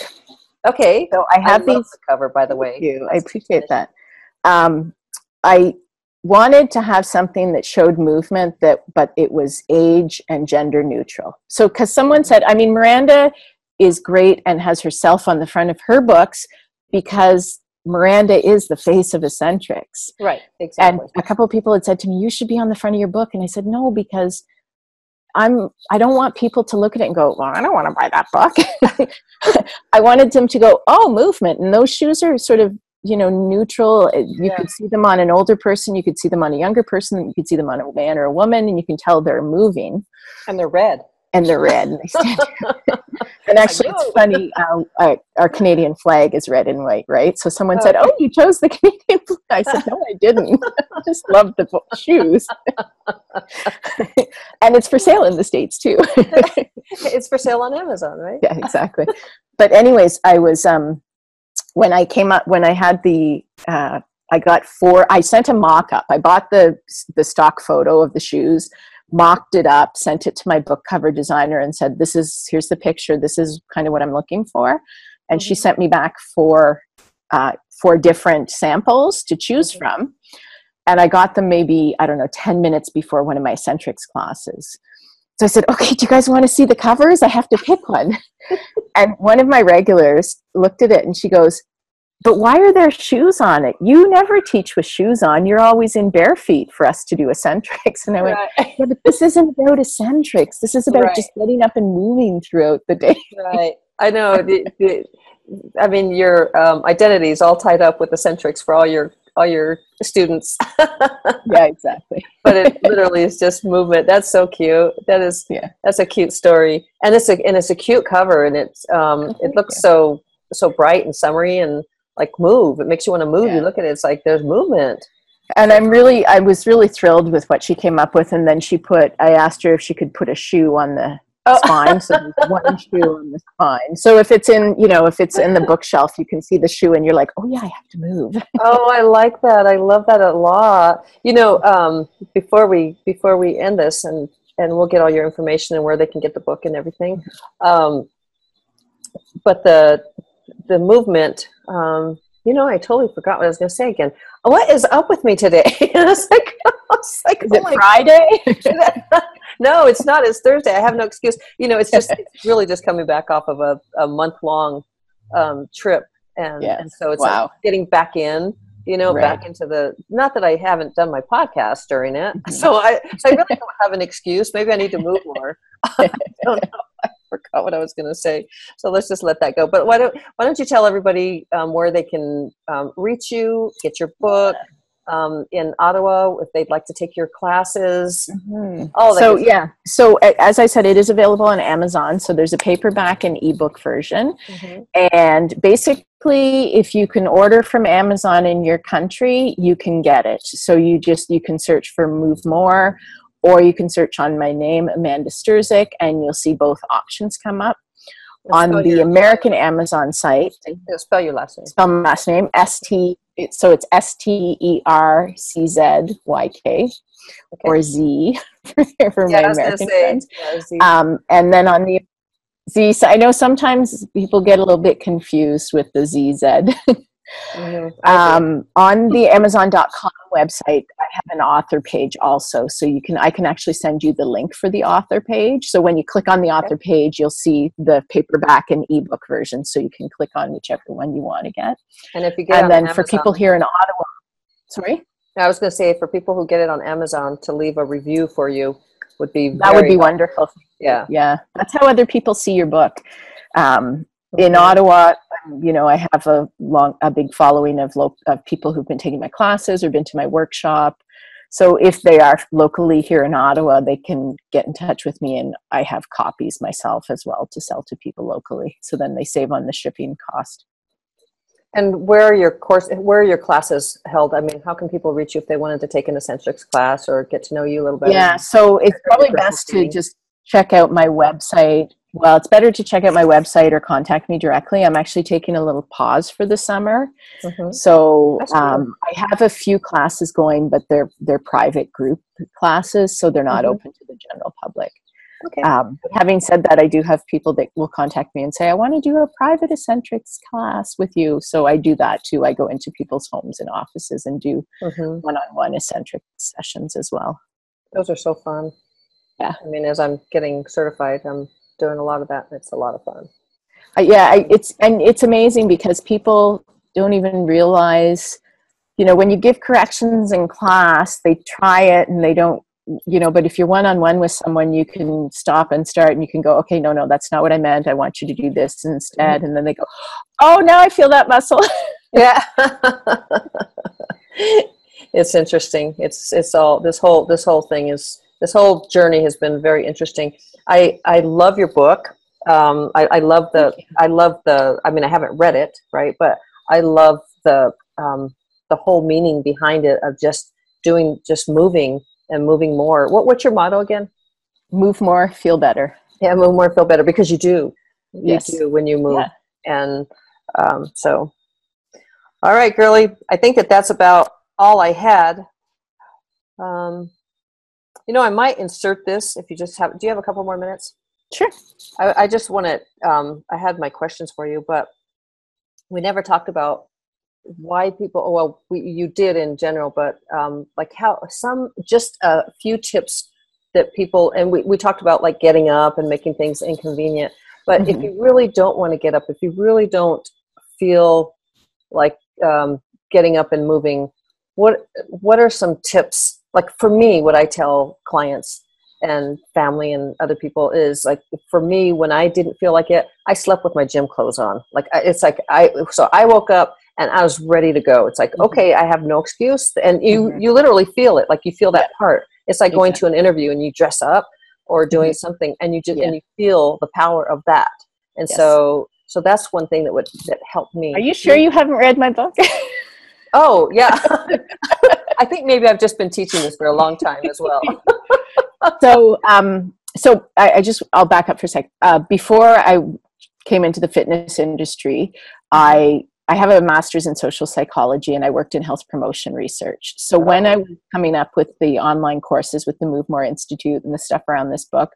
Okay. So I have I these the cover, by the way. You. I appreciate that. Um, I wanted to have something that showed movement that but it was age and gender neutral so because someone said i mean miranda is great and has herself on the front of her books because Miranda is the face of Essentrics. Right, exactly. And a couple of people had said to me, "You should be on the front of your book," and I said, "No, because I'm. I don't want people to look at it and go, "Well, I don't want to buy that book." I wanted them to go, "Oh, movement!" And those shoes are sort of you know neutral. Uh, you yeah. could see them on an older person, you could see them on a younger person, you could see them on a man or a woman, and you can tell they're moving. And they're red and they're red. And, they stand and actually, it's funny. Uh, our, our, Canadian flag is red and white, right? So someone said, "Oh, you chose the Canadian flag." I said, "No, I didn't. I just love the shoes." and it's for sale in the states too. it's for sale on Amazon, right? Yeah, exactly. But anyways, I was um, when I came up when I had the. Uh, I got four. I sent a mock up. I bought the the stock photo of the shoes mocked it up, sent it to my book cover designer, and said, "This is here's the picture. This is kind of what I'm looking for." And mm-hmm. she sent me back for uh, four different samples to choose mm-hmm. from, and I got them maybe I don't know ten minutes before one of my Essentrics classes. So I said, "Okay, do you guys want to see the covers? I have to pick one." and one of my regulars looked at it and she goes, but why are there shoes on it? You never teach with shoes on. You're always in bare feet for us to do Essentrics. And I went, right. yeah, but this isn't about Essentrics. This is about right. just getting up and moving throughout the day. Right. I know. the, the, I mean, your um, identity is all tied up with Essentrics for all your all your students. yeah, exactly. but it literally is just movement. That's so cute. That is yeah. That's a cute story, and it's a and it's a cute cover, and it's um oh, it looks so so bright and summery and like move. It makes you want to move. Yeah. You look at it, it's like there's movement. And I'm really, I was really thrilled with what she came up with. And then she put, I asked her if she could put a shoe on the oh. spine. So one shoe on the spine. So if it's in, you know, if it's in the bookshelf, you can see the shoe and you're like, oh yeah, I have to move. oh, I like that. I love that a lot. You know, um, before we, before we end this and, and we'll get all your information and where they can get the book and everything. Um, but the, the movement um, you know, I totally forgot what I was going to say again. What is up with me today? I was like, I was like, is oh it Friday? no, it's not. It's Thursday. I have no excuse. You know, it's just it's really just coming back off of a, a month long um, trip, and, yes. and so it's wow. like getting back in. You know, right. back into the. Not that I haven't done my podcast during it, mm-hmm. so I so I really don't have an excuse. Maybe I need to move more. I don't know forgot what I was going to say. So let's just let that go. But why don't why don't you tell everybody um, where they can um, reach you, get your book um, in Ottawa if they'd like to take your classes. Mm-hmm. Oh, so yeah. So as I said, it is available on Amazon. So there's a paperback and ebook version, mm-hmm. and basically, if you can order from Amazon in your country, you can get it. So you just you can search for Move More or you can search on my name, Amanda Sterczyk, and you'll see both options come up. on the American Amazon site, spell your last name. Spell my last name S T. So it's S T E R C Z Y K or Z for, for yeah, my American friends. Yeah, um, and then on the Z, so I know sometimes people get a little bit confused with the ZZ. Mm-hmm. Um, on the Amazon.com website, I have an author page also, so you can I can actually send you the link for the author page. So when you click on the author page, you'll see the paperback and ebook version. So you can click on whichever one you want to get. And if you get and then Amazon, for people here in Ottawa, sorry, I was going to say for people who get it on Amazon to leave a review for you would be that would be wonderful. Yeah, yeah, that's how other people see your book. Um, in Ottawa, you know, I have a long, a big following of lo- of people who've been taking my classes or been to my workshop. So if they are locally here in Ottawa, they can get in touch with me, and I have copies myself as well to sell to people locally. So then they save on the shipping cost. And where are your course? Where are your classes held? I mean, how can people reach you if they wanted to take an Essentrics class or get to know you a little bit? Yeah, so it's probably best to just check out my website, well, it's better to check out my website or contact me directly. I'm actually taking a little pause for the summer, mm-hmm. so um, I have a few classes going, but they're they're private group classes, so they're not mm-hmm. open to the general public. Okay. Um, having said that, I do have people that will contact me and say, "I want to do a private Essentrics class with you." So I do that too. I go into people's homes and offices and do mm-hmm. one-on-one Essentric sessions as well. Those are so fun. Yeah. I mean, as I'm getting certified, I'm doing a lot of that and it's a lot of fun. Uh, yeah I, it's and it's amazing because people don't even realize you know when you give corrections in class they try it and they don't you know but if you're one-on-one with someone you can stop and start and you can go okay no no that's not what i meant. I want you to do this instead. Mm-hmm. and then they go oh now i feel that muscle. Yeah. It's interesting. It's it's all this whole this whole thing is this whole journey has been very interesting I I love your book. Um, I, I love the I love the. I mean, I haven't read it, right? But I love the um, the whole meaning behind it of just doing, just moving and moving more. What what's your motto again? Move more, feel better. Yeah, move more, feel better because you do. You yes. do when you move, yeah. and um, so. All right, girly. I think that that's about all I had. Um, you know, I might insert this if you just have. Do you have a couple more minutes? Sure. I, I just want to. Um, I had my questions for you, but we never talked about why people. Oh, well, we, you did in general, but um, like how some just a few tips that people and we, we talked about like getting up and making things inconvenient. But mm-hmm. if you really don't want to get up, if you really don't feel like um, getting up and moving, what what are some tips like for me what i tell clients and family and other people is like for me when i didn't feel like it i slept with my gym clothes on like it's like i so i woke up and i was ready to go it's like mm-hmm. okay i have no excuse and you mm-hmm. you literally feel it like you feel that part it's like going to an interview and you dress up or doing mm-hmm. something and you just yeah. and you feel the power of that and yes. so so that's one thing that would that helped me are you sure you haven't read my book oh yeah I think maybe I've just been teaching this for a long time as well. so, um, so I, I, just I'll back up for a sec. Uh, before I came into the fitness industry, I I have a master's in social psychology and I worked in health promotion research. So when I was coming up with the online courses with the Move More Institute and the stuff around this book,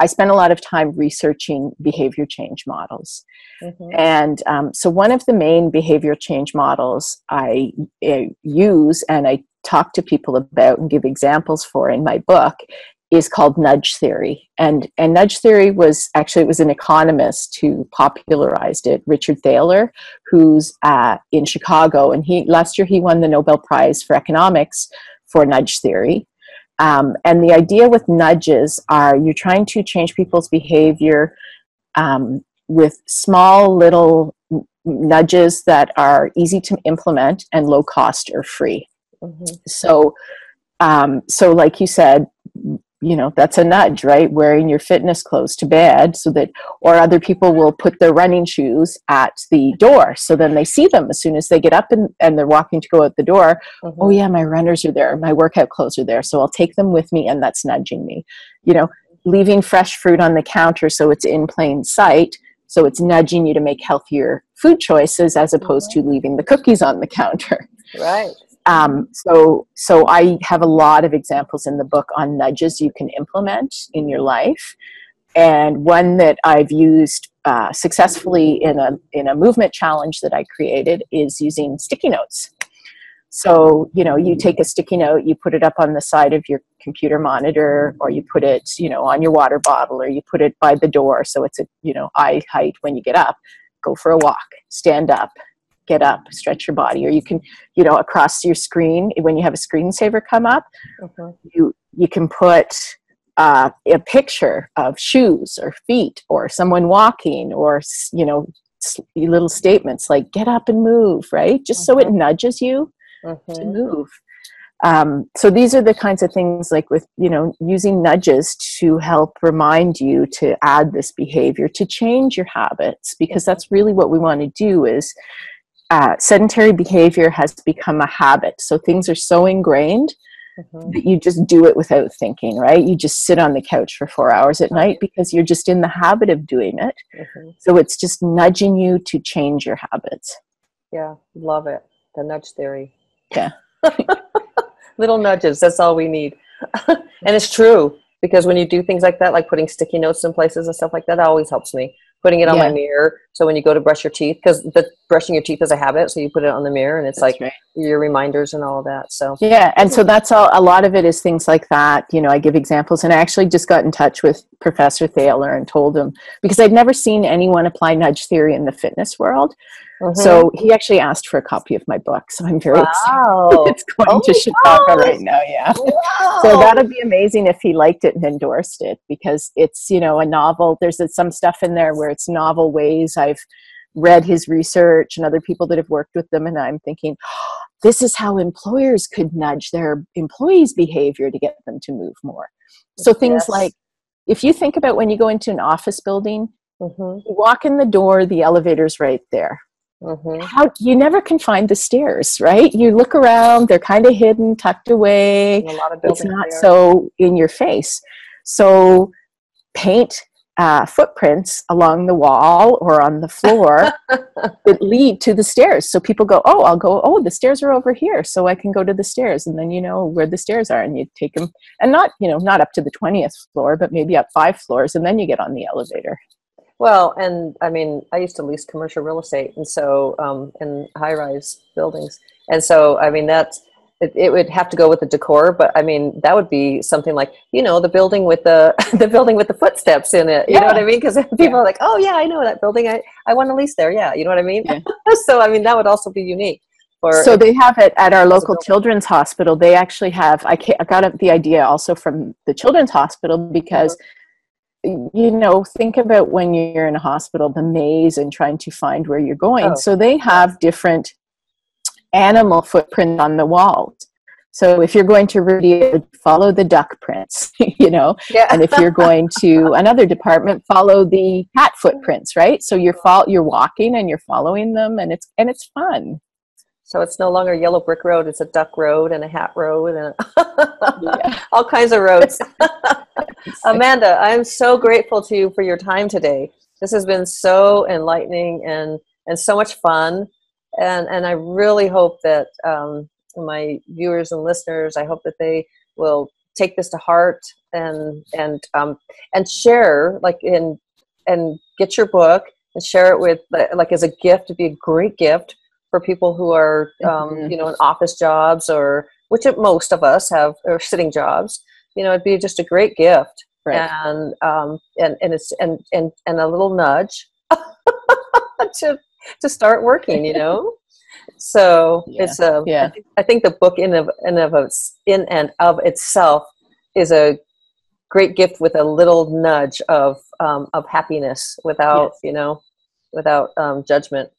I spent a lot of time researching behavior change models. Mm-hmm. And um, so, one of the main behavior change models I uh, use and I talk to people about and give examples for in my book is called nudge theory. And, and nudge theory was actually, it was an economist who popularized it, Richard Thaler, who's uh, in Chicago. And he last year he won the Nobel Prize for economics for nudge theory. Um, and the idea with nudges are you're trying to change people's behavior um, with small little nudges that are easy to implement and low cost or free. Mm-hmm. So, um, so like you said, you know that's a nudge right? Wearing your fitness clothes to bed so that or other people will put their running shoes at the door so then they see them as soon as they get up and, and they're walking to go out the door. Mm-hmm. oh yeah my runners are there. My workout clothes are there. So i'll take them with me and that's nudging me. You know leaving fresh fruit on the counter so it's in plain sight so it's nudging you to make healthier food choices as opposed mm-hmm. to leaving the cookies on the counter. Right um, so, so I have a lot of examples in the book on nudges you can implement in your life, and one that I've used uh, successfully in a in a movement challenge that I created is using sticky notes. So, you know, you take a sticky note, you put it up on the side of your computer monitor, or you put it, you know, on your water bottle, or you put it by the door so it's a, you know, eye height when you get up. Go for a walk, stand up, get up, stretch your body, or you can, you know, across your screen when you have a screensaver come up, mm-hmm. you you can put uh, a picture of shoes or feet or someone walking or you know little statements like get up and move right just mm-hmm. so it mm-hmm. nudges you to mm-hmm. move um, so these are the kinds of things like with you know using nudges to help remind you to add this behavior to change your habits because that's really what we want to do is uh, sedentary behavior has become a habit so things are so ingrained mm-hmm. that you just do it without thinking right you just sit on the couch for four hours at night because you're just in the habit of doing it mm-hmm. so it's just nudging you to change your habits yeah love it the nudge theory yeah little nudges. That's all we need. and it's true because when you do things like that, like putting sticky notes in places and stuff like that, that always helps me. Putting it on yeah. my mirror. So when you go to brush your teeth, because the brushing your teeth is a habit, so you put it on the mirror and it's that's like right. your reminders and all of that. So yeah, and so that's all. A lot of it is things like that. You know, I give examples, and I actually just got in touch with Professor Thaler and told him because I'd never seen anyone apply nudge theory in the fitness world. Mm-hmm. So he actually asked for a copy of my book. So I'm very wow. excited. it's going oh to Chicago right now. Yeah. Wow. So that'd be amazing if he liked it and endorsed it because it's, you know, a novel. There's some stuff in there where it's novel ways. I've read his research and other people that have worked with them. And I'm thinking, oh, this is how employers could nudge their employees' behavior to get them to move more. So things yes. like if you think about when you go into an office building, mm-hmm. you walk in the door, the elevator's right there Mm-hmm. How you never can find the stairs, right? You look around; they're kind of hidden, tucked away. it's not there. so in your face. So paint uh, footprints along the wall or on the floor that lead to the stairs. So people go, "Oh, I'll go. Oh, the stairs are over here, so I can go to the stairs." And then you know where the stairs are, and you take them, and not you know not up to the twentieth floor, but maybe up five floors, and then you get on the elevator. Well, and I mean, I used to lease commercial real estate, and so um, in high-rise buildings, and so I mean that's it, it, would have to go with the decor, but I mean that would be something like you know the building with the the building with the footsteps in it. You yeah. know what I mean? Because people yeah. are like, oh yeah, I know that building. I I want to lease there. Yeah, you know what I mean? Yeah. so I mean that would also be unique. For, so they have it at our local children's hospital. They actually have. I, I got the idea also from the children's hospital because. Mm-hmm you know, think about when you're in a hospital, the maze and trying to find where you're going. Oh. So they have different animal footprint on the walls. So if you're going to Rudy, follow the duck prints, you know, yeah. and if you're going to another department, follow the cat footprints, right? So you're you're walking and you're following them, and it's and it's fun. So it's no longer yellow brick road; it's a duck road and a hat road and a all kinds of roads. Amanda, I'm so grateful to you for your time today. This has been so enlightening and and so much fun, and and I really hope that um, my viewers and listeners, I hope that they will take this to heart and and um, and share like in and get your book and share it with like as a gift to be a great gift for people who are um, mm-hmm. you know in office jobs or which most of us have or sitting jobs you know it'd be just a great gift right. and um, and and it's and and and a little nudge to to start working you know so yeah. it's a yeah. I think, I think the book in of in of in and of itself is a great gift with a little nudge of um, of happiness without yes. you know without um, judgment.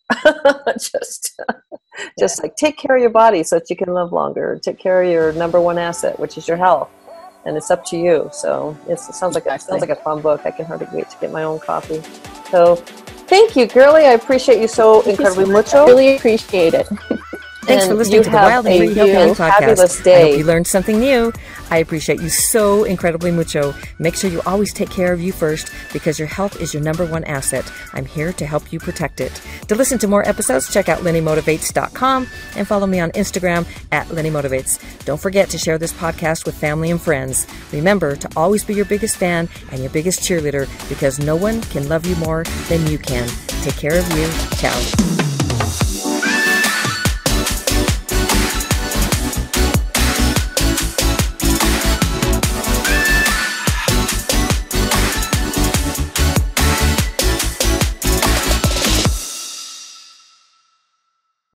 just, just yeah. like take care of your body so that you can live longer. Take care of your number one asset, which is your health, and it's up to you. So it sounds like it sounds like a fun book. I can hardly wait to get my own copy. So, thank you, girly. I appreciate you so thank incredibly you so much. I really appreciate it. Thanks and for listening to the Wild and Free Healthy podcast. Day. I hope you learned something new. I appreciate you so incredibly mucho. Make sure you always take care of you first because your health is your number one asset. I'm here to help you protect it. To listen to more episodes, check out LennyMotivates.com and follow me on Instagram at LennyMotivates. Don't forget to share this podcast with family and friends. Remember to always be your biggest fan and your biggest cheerleader because no one can love you more than you can. Take care of you. Ciao.